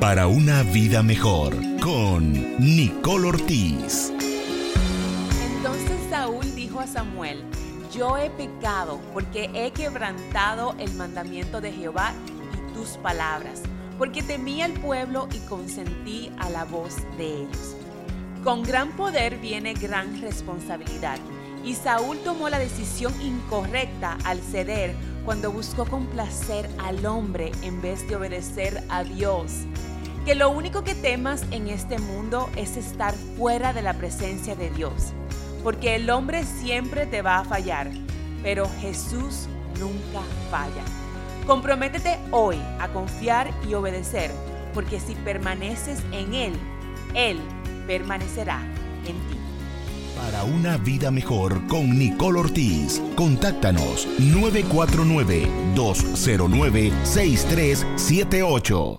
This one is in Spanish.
Para una vida mejor con Nicole Ortiz. Entonces Saúl dijo a Samuel, yo he pecado porque he quebrantado el mandamiento de Jehová y tus palabras, porque temí al pueblo y consentí a la voz de ellos. Con gran poder viene gran responsabilidad. Y Saúl tomó la decisión incorrecta al ceder cuando buscó complacer al hombre en vez de obedecer a Dios. Que lo único que temas en este mundo es estar fuera de la presencia de Dios. Porque el hombre siempre te va a fallar, pero Jesús nunca falla. Comprométete hoy a confiar y obedecer, porque si permaneces en Él, Él permanecerá en ti. Para una vida mejor con Nicole Ortiz, contáctanos 949-209-6378.